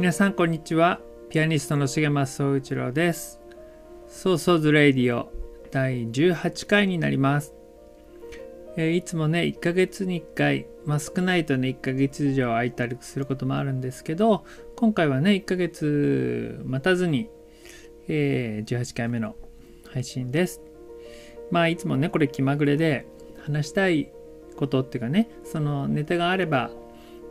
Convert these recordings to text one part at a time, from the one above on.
皆さんこんにちは。ピアニストの重松総一郎です。ソーソーズレイディオ第18回になります、えーいつもね1ヶ月に1回まあ少ないとね1ヶ月以上空いたりすることもあるんですけど今回はね1ヶ月待たずに、えー18回目の配信です。まあいつもねこれ気まぐれで話したいことっていうかねそのネタがあれば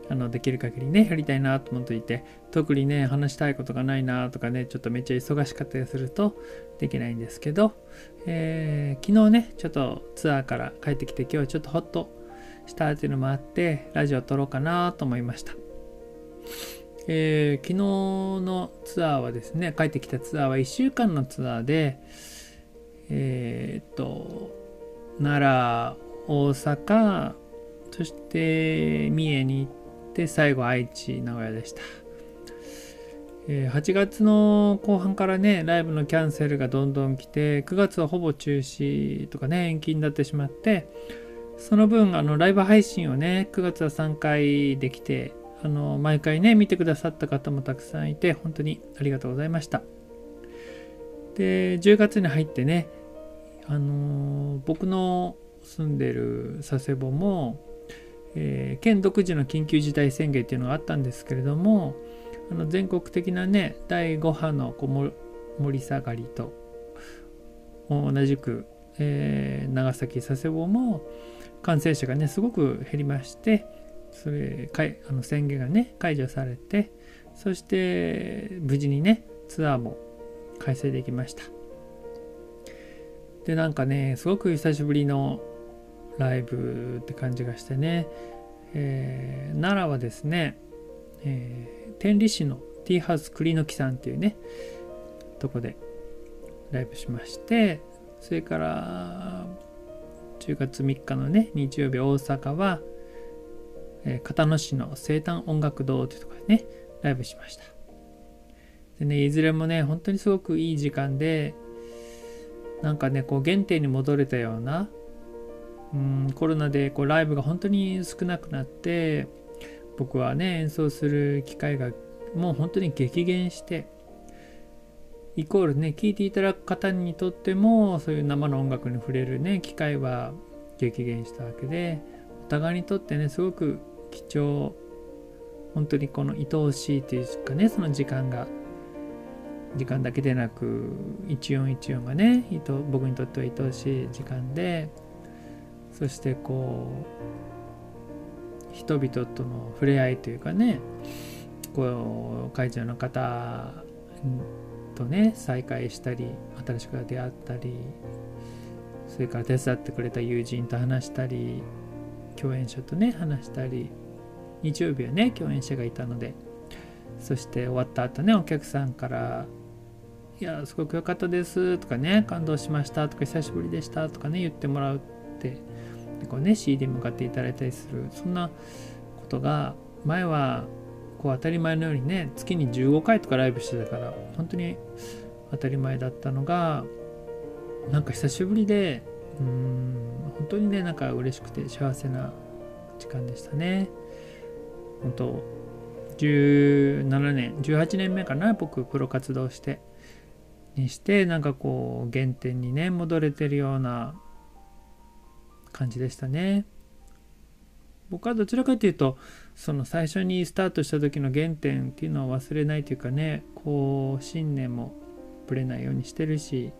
あのできる限りねやりたいなと思っていて特にね話したいことがないなとかねちょっとめっちゃ忙しかったりするとできないんですけど、えー昨日ねちょっとツアーから帰ってきて今日はちょっとホッとしたっていうのもあってラジオ撮ろうかなと思いました、えー昨日のツアーはですね帰ってきたツアーは1週間のツアーでえーっと奈良大阪そして三重に行って最後愛知名古屋でした、えー8月の後半からねライブのキャンセルがどんどん来て9月はほぼ中止とかね延期になってしまってその分あのライブ配信をね9月は3回できてあの毎回ね見てくださった方もたくさんいて本当にありがとうございました。で10月に入ってねあの僕の住んでる佐世保もえー県独自の緊急事態宣言っていうのがあったんですけれどもあの全国的なね第5波のこも盛り下がりと同じく、えー長崎佐世保も感染者がねすごく減りましてそれかいあの宣言がね解除されてそして無事にねツアーも開催できました。でなんかねすごく久しぶりのライブって感じがしてね、えー奈良はですね、えー天理市のティーハウス栗の木さんっていうねとこでライブしましてそれから10月3日のね日曜日大阪は、えー片野市の生誕音楽堂というところでねライブしました。でねいずれもね本当にすごくいい時間でなんかねこう原点に戻れたようなうんコロナでこうライブが本当に少なくなって僕はね演奏する機会がもう本当に激減してイコールね聴いていただく方にとってもそういう生の音楽に触れるね機会は激減したわけでお互いにとってねすごく貴重本当にこの愛おしいというかねその時間が時間だけでなく一音一音がね僕にとっては愛おしい時間でそしてこう人々との触れ合いというかねこう会場の方とね再会したり新しく出会ったりそれから手伝ってくれた友人と話したり共演者とね話したり日曜日はね共演者がいたのでそして終わった後ねお客さんから「いやすごく良かったです」とかね「感動しました」とか「久しぶりでした」とかね言ってもらうってこうね CD 向かっていただいたりするそんなことが前はこう当たり前のようにね月に15回とかライブしてたから本当に当たり前だったのがなんか久しぶりでうん本当にねなんか嬉しくて幸せな時間でしたね。本当17年18年目かな僕プロ活動してにしてなんかこう原点にね戻れてるような感じでしたね。僕はどちらかというとその最初にスタートした時の原点っていうのを忘れないというかねこう信念もぶれないようにしてるし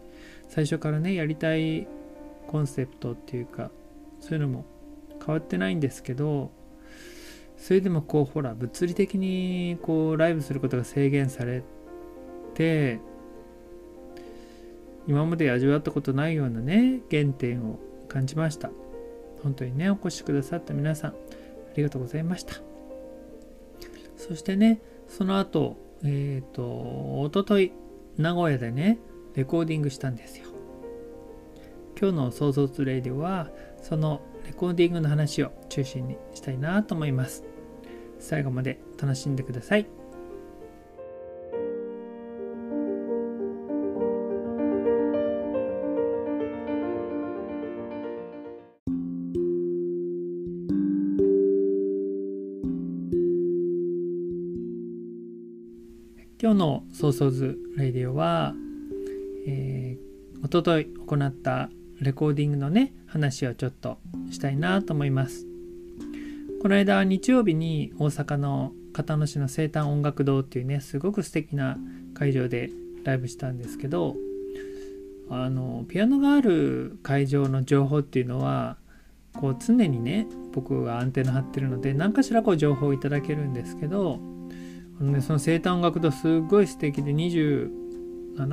最初からねやりたいコンセプトっていうかそういうのも変わってないんですけどそれでもこうほら物理的にこうライブすることが制限されて今まで味わったことないようなね原点を感じました。本当にねお越しくださった皆さんありがとうございました。そしてねその後えっ、ー、とおととい名古屋でねレコーディングしたんですよ。今日の創造レイディはそのレコーディングの話を中心にしたいなと思います。最後まで楽しんでください。今日のソーソーズレディオは、えー、おととい行ったレコーディングのね話をちょっとしたいなと思います。この間日曜日に大阪の交野市の生誕音楽堂っていうねすごく素敵な会場でライブしたんですけどあのピアノがある会場の情報っていうのはこう常にね僕がアンテナ張ってるので何かしらこう情報をいただけるんですけどあのね、その生誕音楽堂すごい素敵で27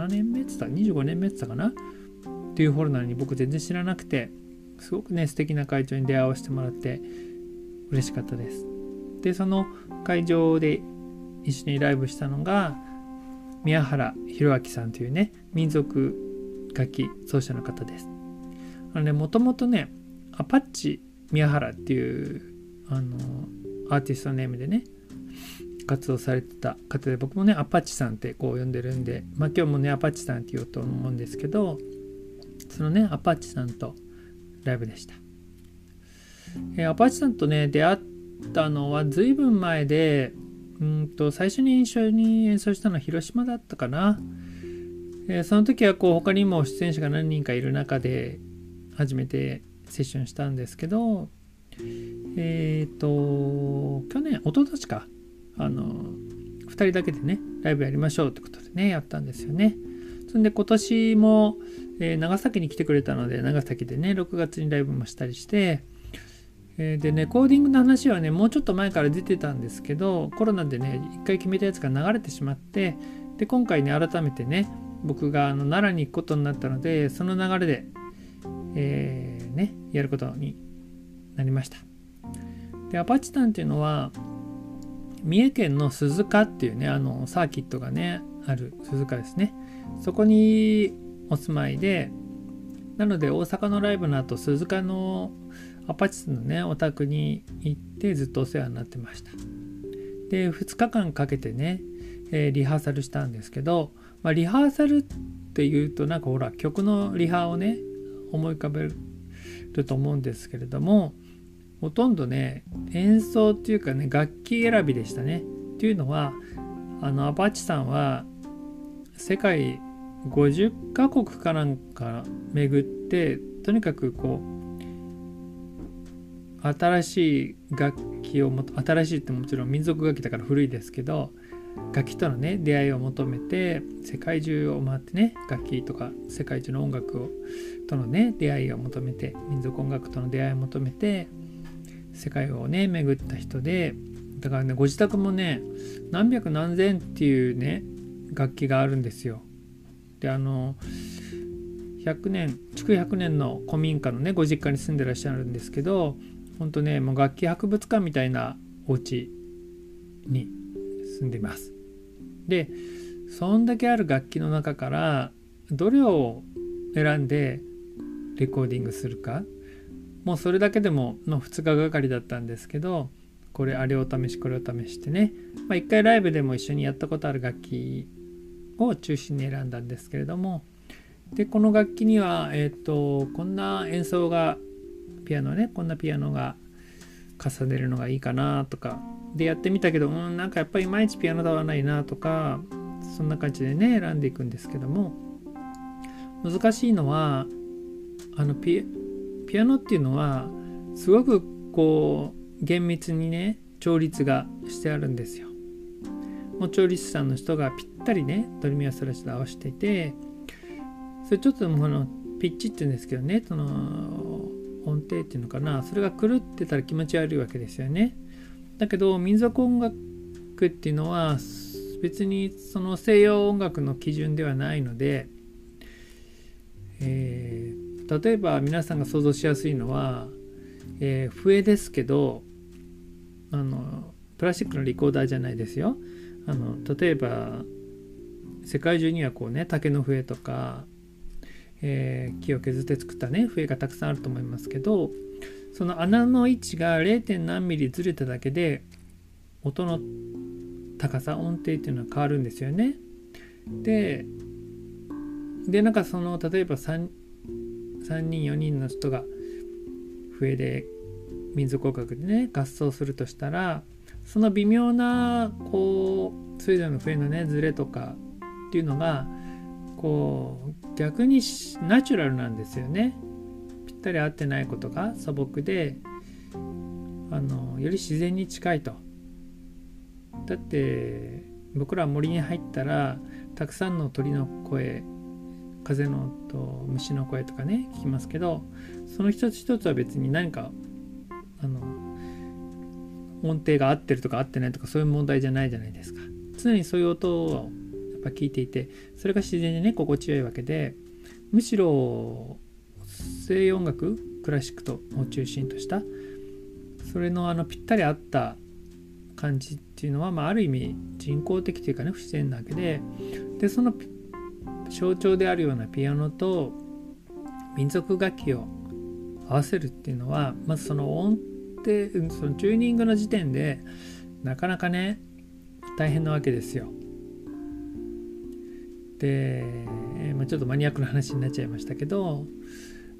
年目って言った25年目って言ったかな？っていうホルなのに僕全然知らなくてすごくね素敵な会長に出会わせてもらって嬉しかったです。でその会場で一緒にライブしたのが宮原弘明さんというね民族楽器奏者の方です。あのねもともとねアパッチ宮原っていうあのアーティストネームでね活動されてた方で僕もねアパッチさんってこう呼んでるんで、まあ、今日もねアパッチさんって言おうと思うんですけどそのねアパッチさんとライブでした、えー、アパッチさんとね出会ったのは随分前でうんと最初に一緒に演奏したのは広島だったかな、えー、その時はこう他にも出演者が何人かいる中で初めてセッションしたんですけどえっ、ー、と去年一昨年か。あの2人だけでねライブやりましょうってことでねやったんですよね。そんで今年も、えー、長崎に来てくれたので長崎でね6月にライブもしたりしてえー、でねコーディングの話はねもうちょっと前から出てたんですけどコロナでね一回決めたやつが流れてしまってで今回ね改めてね僕があの奈良に行くことになったのでその流れで、えー、ねやることになりました。でアパッチタンっていうのは三重県の鈴鹿っていうねあのサーキットがねある鈴鹿ですね。そこにお住まいでなので大阪のライブの後鈴鹿のアパチスのねお宅に行ってずっとお世話になってました。で2日間かけてね、えー、リハーサルしたんですけど、まあ、リハーサルっていうとなんかほら曲のリハをね思い浮かべると思うんですけれどもほとんどね演奏っていうかね楽器選びでしたね。っていうのはあのアパッチさんは世界50カ国かなんか巡ってとにかくこう新しい楽器をも新しいってもちろん民族楽器だから古いですけど楽器とのね出会いを求めて世界中を回ってね楽器とか世界中の音楽をとのね出会いを求めて民族音楽との出会いを求めて世界をね巡った人でだからねご自宅もね何百何千っていうね楽器があるんですよ。であの100年築100年の古民家のねご実家に住んでらっしゃるんですけどほんとねもう楽器博物館みたいなお家に住んでいます。でそんだけある楽器の中からどれを選んでレコーディングするかもうそれだけでもの2日がかりだったんですけどこれあれを試しこれを試してね、まあ、1回ライブでも一緒にやったことある楽器を中心に選んだんですけれども。でこの楽器には、えーと、こんな演奏がピアノねこんなピアノが重ねるのがいいかなとか。でやってみたけどうんなんかやっぱりいまいちピアノではないなとかそんな感じでね選んでいくんですけども。難しいのはあのピピアノっていうのはすごくこう厳密にね調律がしてあるんですよ。もう調律師さんの人がぴったりねドレミアソラシド合わせていてそれちょっとこのピッチって言うんですけどねその音程っていうのかなそれが狂ってたら気持ち悪いわけですよね。だけど民族音楽っていうのは別にその西洋音楽の基準ではないので、えー、例えば皆さんが想像しやすいのは、えー、笛ですけどあのプラスチックのリコーダーじゃないですよ。あの例えば世界中にはこうね竹の笛とか、えー、木を削って作ったね笛がたくさんあると思いますけどその穴の位置が 0. 何ミリずれただけで音の高さ音程っていうのは変わるんですよね。ででなんかその例えば 3, 3人4人の人が笛で民族音楽でね合奏するとしたらその微妙なこうそれぞれの笛のねズレとかっていうのがこう逆にナチュラルなんですよね。ぴったり合ってないことが素朴であのより自然に近いと。だって僕ら森に入ったらたくさんの鳥の声風の音虫の声とかね聞きますけどその一つ一つは別に何かあの音程が合ってるとか合ってないとかそういう問題じゃないじゃないですか。常にそういう音をやっぱ聞いていてそれが自然にね心地よいわけでむしろ西洋音楽クラシックとを中心としたそれのあのぴったり合った感じっていうのは、まあ、ある意味人工的というかね不自然なわけででその象徴であるようなピアノと民族楽器を合わせるっていうのはまずその音程そのチューニングの時点でなかなかね大変なわけですよ。で、まあ、ちょっとマニアックな話になっちゃいましたけど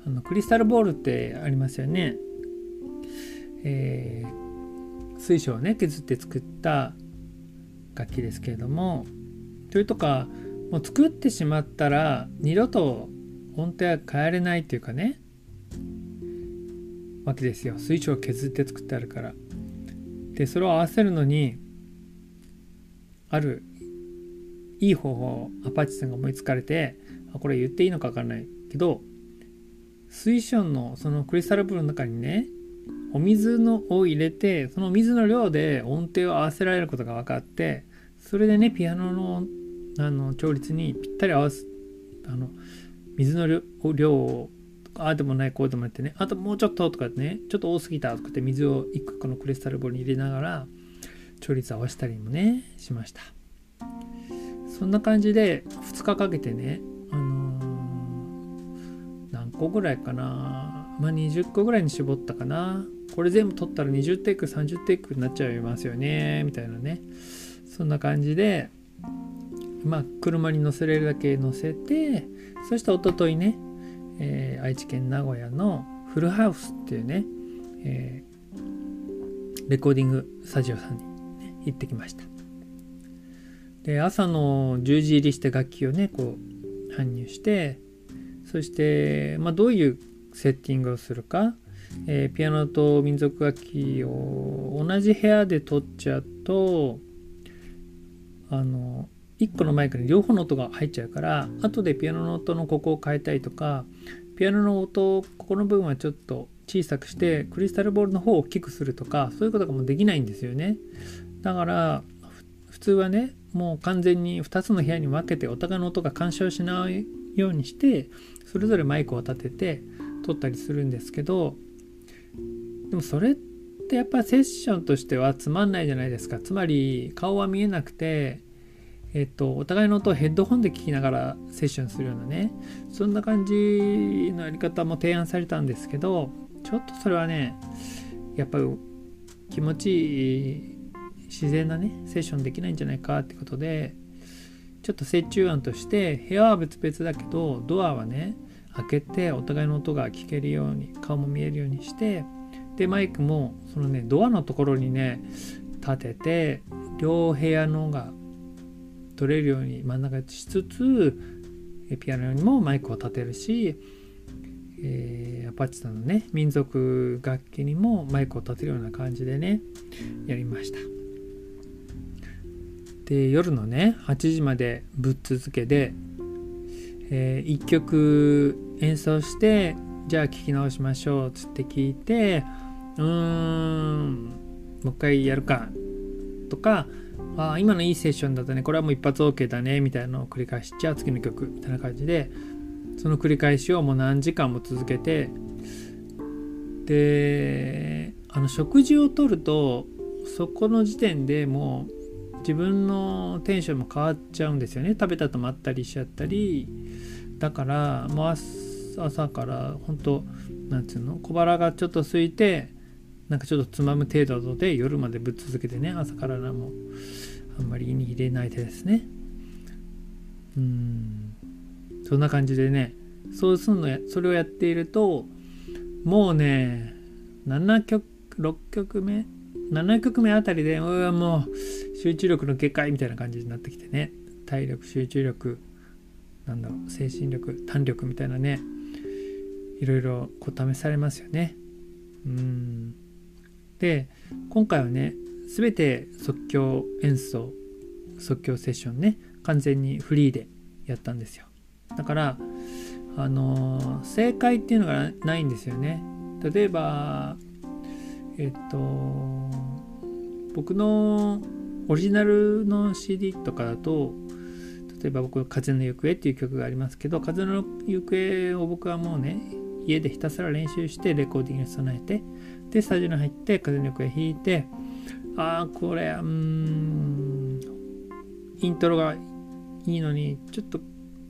あのクリスタルボールってありますよね。えー、水晶をね削って作った楽器ですけれどもそれとかもう作ってしまったら二度と音程は変えれないっていうかねわけですよ。水晶を削って作ってあるから。でそれを合わせるのにあるいい方法をアパッチさんが思いつかれてこれ言っていいのか分かんない。けど水晶のそのクリスタルブルの中にねお水のを入れてその水の量で音程を合わせられることが分かってそれでねピアノのあの調律にぴったり合わすあの水の量をああでもないこうでもないってね。あともうちょっととかね。ちょっと多すぎたとかって水を1個このクリスタルボールに入れながら調律合わせたりもねしました。そんな感じで2日かけてねあのー、何個ぐらいかな。まあ20個ぐらいに絞ったかな。これ全部取ったら20テイク30テイクになっちゃいますよね。みたいなね。そんな感じでまあ車に乗せれるだけ乗せてそしておとといねえー、愛知県名古屋のフルハウスっていうね、えー、レコーディングスタジオさんに、ね、行ってきました。で朝の10時入りして楽器をねこう搬入してそして、まあ、どういうセッティングをするか、えー、ピアノと民族楽器を同じ部屋で撮っちゃうとあの1個のマイクに両方の音が入っちゃうから後でピアノの音のここを変えたいとかピアノの音ここの部分はちょっと小さくしてクリスタルボールの方を大きくするとかそういうことがもうできないんですよね。だから普通はねもう完全に2つの部屋に分けてお互いの音が干渉しないようにしてそれぞれマイクを立てて撮ったりするんですけどでもそれってやっぱセッションとしてはつまんないじゃないですか。つまり顔は見えなくてえっと、お互いの音をヘッドホンで聞きながらセッションするようなねそんな感じのやり方も提案されたんですけどちょっとそれはねやっぱり気持ちいい自然なねセッションできないんじゃないかってことでちょっと折衷案として部屋は別々だけどドアはね開けてお互いの音が聞けるように顔も見えるようにしてでマイクもそのねドアのところにね立てて両部屋のが取れるように真ん中しつつピアノにもマイクを立てるし、えー、アパッチさんのね民族楽器にもマイクを立てるような感じでねやりました。で夜のね8時までぶっ続けで、えー、1曲演奏してじゃあ聴き直しましょうつって聞いてうーんもう一回やるかとかあ今のいいセッションだったね。これはもう一発 OK だね。みたいなのを繰り返しじゃあ次の曲。みたいな感じでその繰り返しをもう何時間も続けてであの食事をとるとそこの時点でもう自分のテンションも変わっちゃうんですよね。食べたとまったりしちゃったり。だからもう朝から本当なんつうの？小腹がちょっと空いてなんかちょっとつまむ程度で夜までぶっ続けてね朝からも。うあんまり入れないでですね。うん。そんな感じでねそうするのやそれをやっているともうね7曲6曲目7曲目あたりでうわもう集中力の下界みたいな感じになってきてね体力集中力なんだろう精神力胆力みたいなねいろいろこう試されますよね。うん。で今回はね全て即興演奏即興セッションね完全にフリーでやったんですよ。だからあの正解っていうのがないんですよね。例えばえっと僕のオリジナルの CD とかだと例えば僕「風の行方」っていう曲がありますけど風の行方を僕はもうね家でひたすら練習してレコーディングに備えてでスタジオに入って風の行方弾いてああこれうん。イントロがいいのにちょっと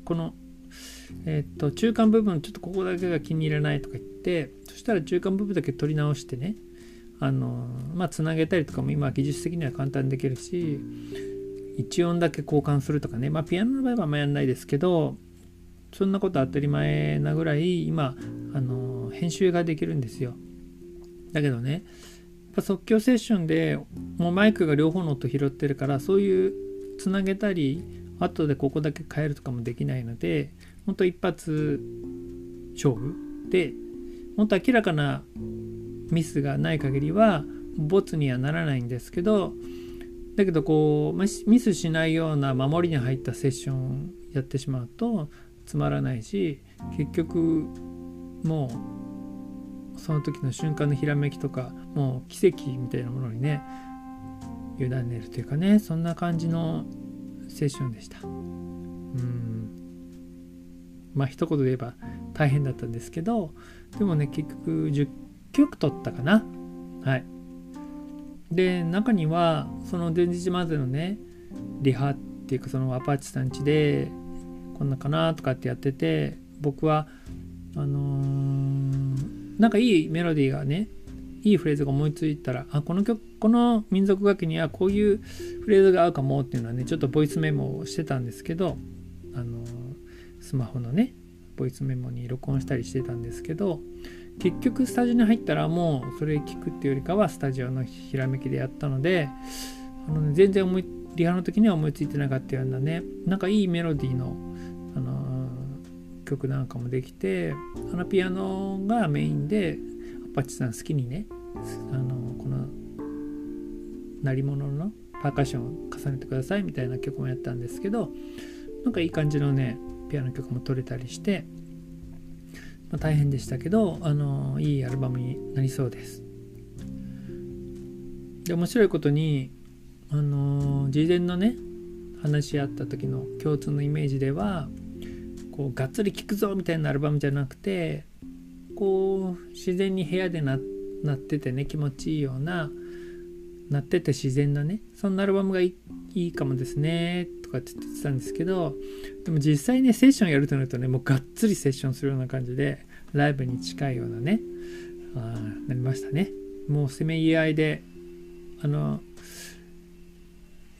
このえっと中間部分ちょっとここだけが気に入らないとか言ってそしたら中間部分だけ取り直してねあのまあつなげたりとかも今技術的には簡単にできるし一音だけ交換するとかねまあピアノの場合はあんまやんないですけどそんなこと当たり前なぐらい今あの編集ができるんですよ。だけどね即興セッションでもうマイクが両方の音拾ってるからそういうつなげたり後でここだけ変えるとかもできないので本当一発勝負で本当明らかなミスがない限りはボツにはならないんですけどだけどこうミスしないような守りに入ったセッションやってしまうとつまらないし結局もうその時の瞬間のひらめきとかもう奇跡みたいなものにね委ねるというかねそんな感じのセッションでした。うん。まあ一言で言えば大変だったんですけどでもね結局10曲取ったかな。はい。で中にはその前日までのねリハっていうかそのアパッチさんちでこんなかなとかってやってて僕はあのー、なんかいいメロディーがねいいフレーズが思いついたらあこの曲この民族楽器にはこういうフレーズが合うかもっていうのはねちょっとボイスメモをしてたんですけどあのスマホのねボイスメモに録音したりしてたんですけど結局スタジオに入ったらもうそれ聞くっていうよりかはスタジオのひらめきでやったのであの、ね、全然思いリハの時には思いついてなかったようなねなんかいいメロディーの、あの、曲なんかもできてあのピアノがメインでアパッチさん好きにねあのこの鳴り物のパーカッションを重ねてくださいみたいな曲もやったんですけどなんかいい感じのねピアノ曲も取れたりして、まあ、大変でしたけどあのいいアルバムになりそうです。で面白いことにあの事前のね話し合った時の共通のイメージではこうがっつり聴くぞみたいなアルバムじゃなくてこう自然に部屋でなっててね気持ちいいようななってて自然なねそんなアルバムがいいかもですねとかって言ってたんですけどでも実際ねセッションやるとなるとねもうがっつりセッションするような感じでライブに近いようなねあなりましたね。もうせめぎ合いであの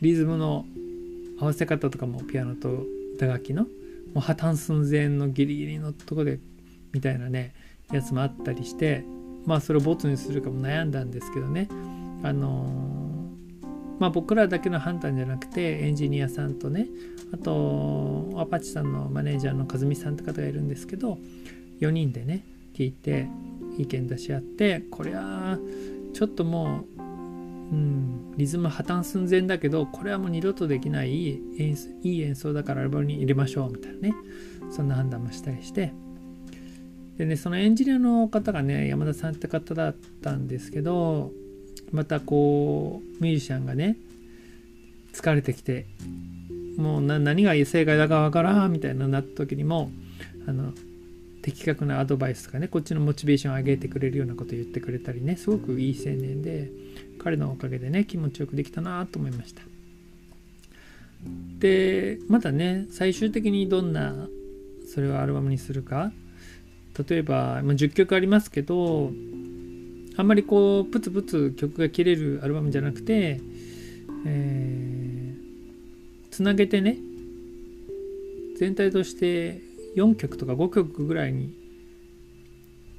リズムの合わせ方とかもピアノと打楽器のもう破綻寸前のギリギリのとこでみたいなねやつもあったりしてまあそれをボツにするかも悩んだんですけどね。あのまあ僕らだけの判断じゃなくてエンジニアさんとねあとアパッチさんのマネージャーの和美さんって方がいるんですけど4人でね聞いて意見出し合ってこれはちょっともう、うん、リズム破綻寸前だけどこれはもう二度とできないいい演奏だからアルバムに入れましょうみたいなね。そんな判断もしたりして。でねそのエンジニアの方がね山田さんって方だったんですけどまたこうミュージシャンがね疲れてきてもう何が正解だかわからんみたいななった時にもあの的確なアドバイスとかねこっちのモチベーションを上げてくれるようなことを言ってくれたりねすごくいい青年で。彼のおかげでね気持ちよくできたなと思いました。でまたね最終的にどんなそれをアルバムにするか。例えば、まあ、10曲ありますけどあんまりこうプツプツ曲が切れるアルバムじゃなくて、えー、つなげてね全体として4曲とか5曲ぐらいに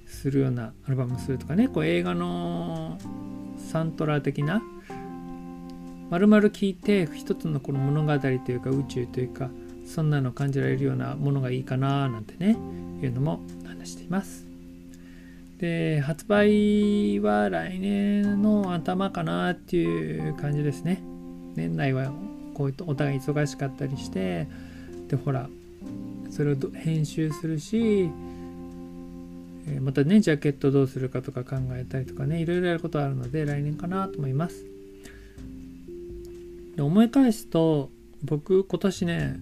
するようなアルバムするとかね。こう映画のサントラ的な丸々聞いて一つのこの物語というか宇宙というかそんなの感じられるようなものがいいかななんてねいうのも話しています。で発売は来年の頭かなっていう感じですね。年内はこういったお互い忙しかったりしてでほらそれを編集するしまたねジャケットどうするかとか考えたりとかねいろいろやることあるので来年かなと思います。で思い返すと僕今年ね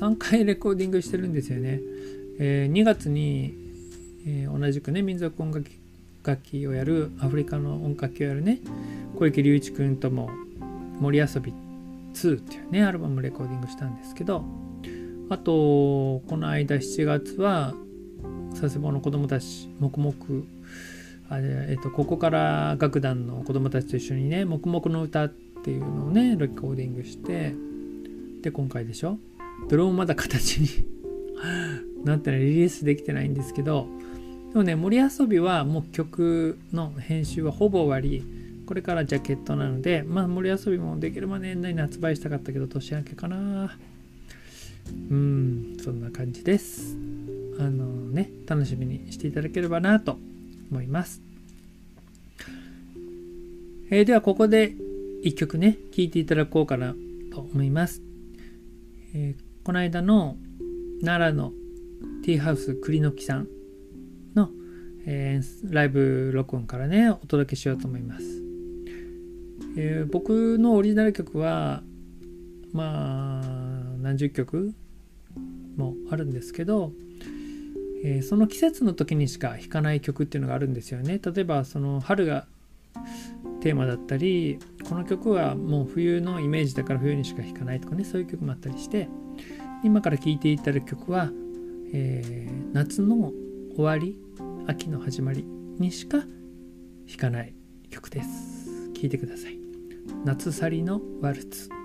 3回レコーディングしてるんですよね、えー、2月に、えー、同じくね民族音楽楽器をやるアフリカの音楽器をやるね小池隆一君とも「森遊び2」っていうねアルバムレコーディングしたんですけどあとこの間7月は佐世保の子どもたち黙々あれ、えっと、ここから楽団の子どもたちと一緒にね黙々の歌っていうのをねレコーディングしてで今回でしょ？ドローンまだ形に なってないリリースできてないんですけどでもね森遊びはもう曲の編集はほぼ終わりこれからジャケットなのでまあ森遊びもできるまで年内に発売したかったけど年明けかな。うんそんな感じです。あのね楽しみにしていただければなと思います、えー、ではここで一曲ね聴いていただこうかなと思います、えー、この間の奈良のティーハウス栗の木さんの、えー、ライブ録音からねお届けしようと思います、えー、僕のオリジナル曲はまあ何十曲もあるんですけど、えー、その季節の時にしか弾かない曲っていうのがあるんですよね。例えばその春がテーマだったりこの曲はもう冬のイメージだから冬にしか弾かないとかねそういう曲もあったりして今から聴いていただく曲は、えー、夏の終わり秋の始まりにしか弾かない曲です。聴いてください。夏去りのワルツ。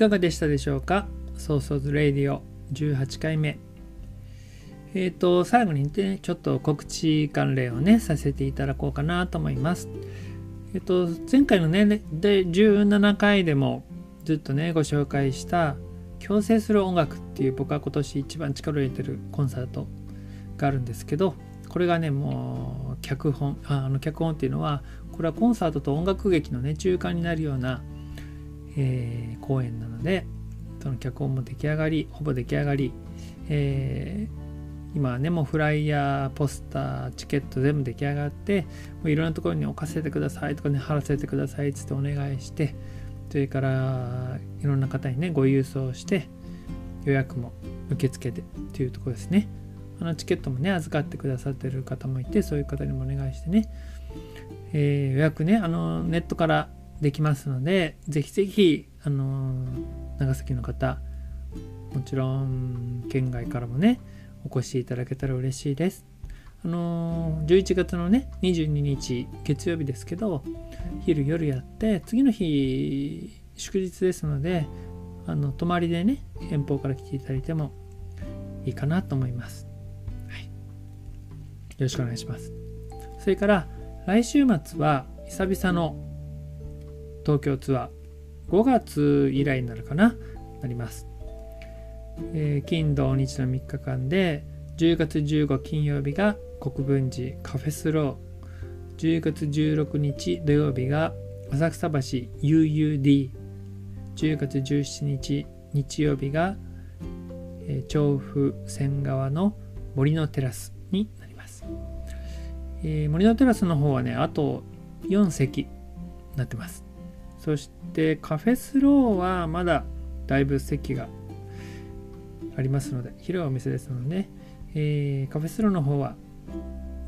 かがでしたでしょうか？ソーソーズレディオ18回目。えっ、ー、と、最後にね、ちょっと告知関連をね、させていただこうかなと思います。えっ、ー、と、前回のね、で17回でもずっとね、ご紹介した共生する音楽っていう僕は今年一番力を入れてるコンサートがあるんですけど、これがね、もう脚本、あの脚本っていうのは、これはコンサートと音楽劇のね、中間になるような、えー、公演なので、その脚本も出来上がり、ほぼ出来上がり、えー、今はね、もうフライヤー、ポスター、チケット全部出来上がって、もういろんなところに置かせてくださいとかね、貼らせてくださいっつってお願いして、それからいろんな方にね、ご郵送して、予約も受け付けてっていうところですね。あのチケットもね、預かってくださってる方もいて、そういう方にもお願いしてね、えー、予約ね、あの、ネットからできますので、ぜひぜひ、あの、長崎の方、もちろん、県外からもね、お越しいただけたら嬉しいです。あの11月のね、22日、月曜日ですけど、昼夜やって、次の日、祝日ですので、あの、泊まりでね、遠方から来ていただいてもいいかなと思います。はいよろしくお願いします。それから来週末は久々の東京ツアー5月以来になるかななります。えー、金土日の3日間で10月15金曜日が国分寺カフェスロー10月16日土曜日が浅草橋 UUD10 月17日日曜日が、えー、調布線側の森のテラスになります。えー、森のテラスの方はね、あと4席なってます。そしてカフェスローはまだだいぶ席がありますので、広いお店ですので、ね、えー、カフェスローの方は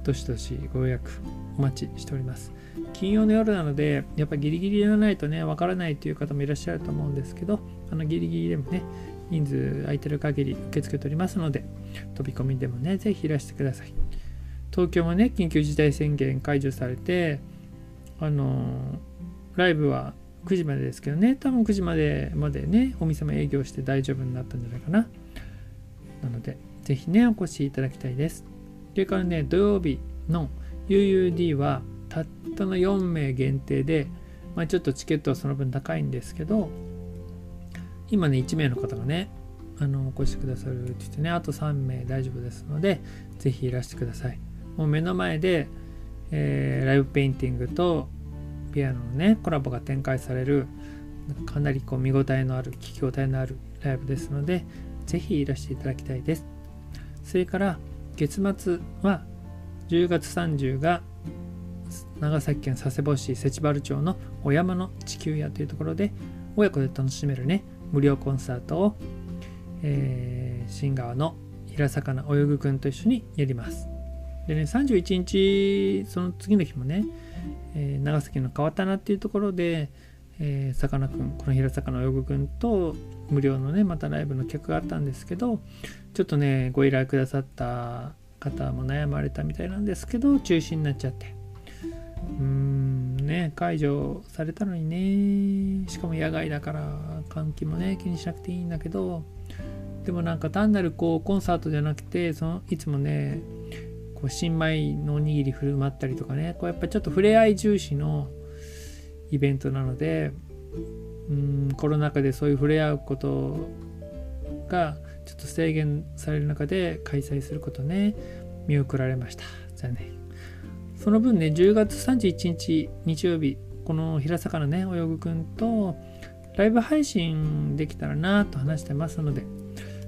どしどしご予約お待ちしております。金曜の夜なので、やっぱギリギリじゃないとね、わからないという方もいらっしゃると思うんですけど、あのギリギリでもね、人数空いてる限り受け付けておりますので、飛び込みでもね、ぜひいらしてください。東京もね緊急事態宣言解除されてあのライブは9時までですけどね。多分9時までまでねお店も営業して大丈夫になったんじゃないかな。なのでぜひねお越しいただきたいです。それからね土曜日の UUD はたったの4名限定で、まあ、ちょっとチケットはその分高いんですけど今ね1名の方がねあのお越しくださるって言ってねあと3名大丈夫ですのでぜひいらしてください。もう目の前で、えー、ライブペインティングとピアノのねコラボが展開されるかなりこう見応えのある聞き応えのあるライブですのでぜひいらしていただきたいです。それから月末は10月30が長崎県佐世保市関原町のお山の地球屋というところで親子で楽しめるね無料コンサートを、えー、新川の平坂泳ぐくんと一緒にやります。でね、31日、その次の日もね、えー、長崎の川棚っていうところで、えさかなクン、この平坂の泳ぐくんと無料のね、またライブの曲があったんですけど、ちょっとね、ご依頼くださった方も悩まれたみたいなんですけど、中止になっちゃって。うーん、ね、解除されたのにね、しかも野外だから換気もね、気にしなくていいんだけど、でもなんか単なるこうコンサートじゃなくて、そのいつもね、こう新米のおにぎり振る舞ったりとかね。こうやっぱちょっと触れ合い重視のイベントなのでうんコロナ禍でそういう触れ合うことがちょっと制限される中で開催することね。見送られました。残念。その分ね10月31日日曜日この平坂のね泳ぐくんとライブ配信できたらなと話してますので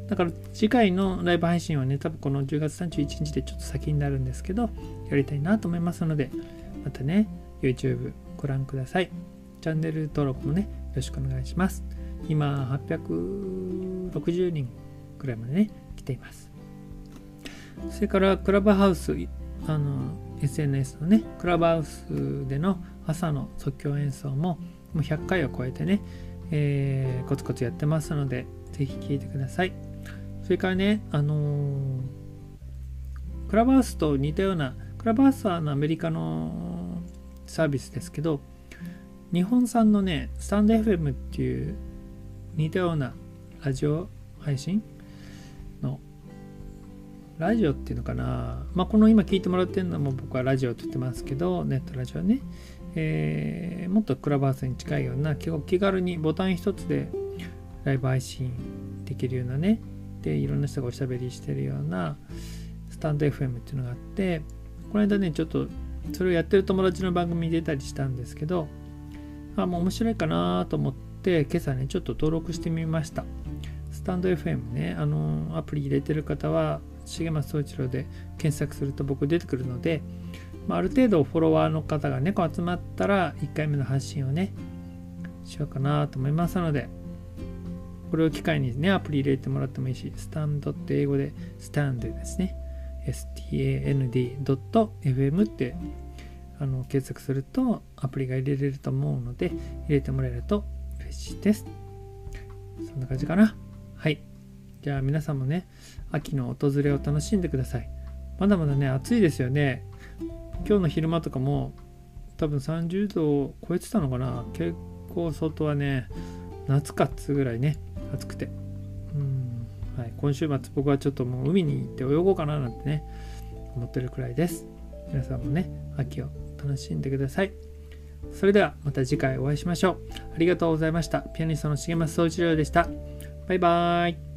だから次回のライブ配信はね、多分この10月31日でちょっと先になるんですけど、やりたいなと思いますので、またね、YouTube ご覧ください。チャンネル登録もね、よろしくお願いします。今、860人くらいまでね、来ています。それから、クラブハウス、あの、SNS のね、クラブハウスでの朝の即興演奏も、もう100回を超えてね、えー、コツコツやってますので、ぜひ聴いてください。それからね、あのー、クラブハウスと似たような、クラブハウスはあのアメリカのサービスですけど、日本産のね、スタンド FM っていう似たようなラジオ配信のラジオっていうのかな、まあ、この今聞いてもらってるのも僕はラジオって言ってますけど、ネットラジオね、えー、もっとクラブハウスに近いような、結構気軽にボタン一つでライブ配信できるようなね、で、いろんな人がおしゃべりしてるようなスタンド FM っていうのがあって、この間ね、ちょっとそれをやってる友達の番組に出たりしたんですけど、あ、もう面白いかなと思って、今朝ね、ちょっと登録してみました。スタンド FM ね、あの、アプリ入れてる方は、重松総一郎で検索すると僕出てくるので、まあ、ある程度フォロワーの方がね、集まったら1回目の発信をね、しようかなと思いますので、これを機会にね、アプリ入れてもらってもいいし、スタンドって英語でスタンドですね。stand.fm ってあの検索するとアプリが入れれると思うので、入れてもらえると嬉しいです。そんな感じかな。はい。じゃあ皆さんもね、秋の訪れを楽しんでください。まだまだね、暑いですよね。今日の昼間とかも多分30度を超えてたのかな。結構外はね、夏かっつぐらいね、暑くて。うんはい、今週末僕はちょっともう海に行って泳ごうかななんてね、思ってるくらいです。皆さんもね、秋を楽しんでください。それではまた次回お会いしましょう。ありがとうございました。ピアニストの重松総一郎でした。バイバーイ。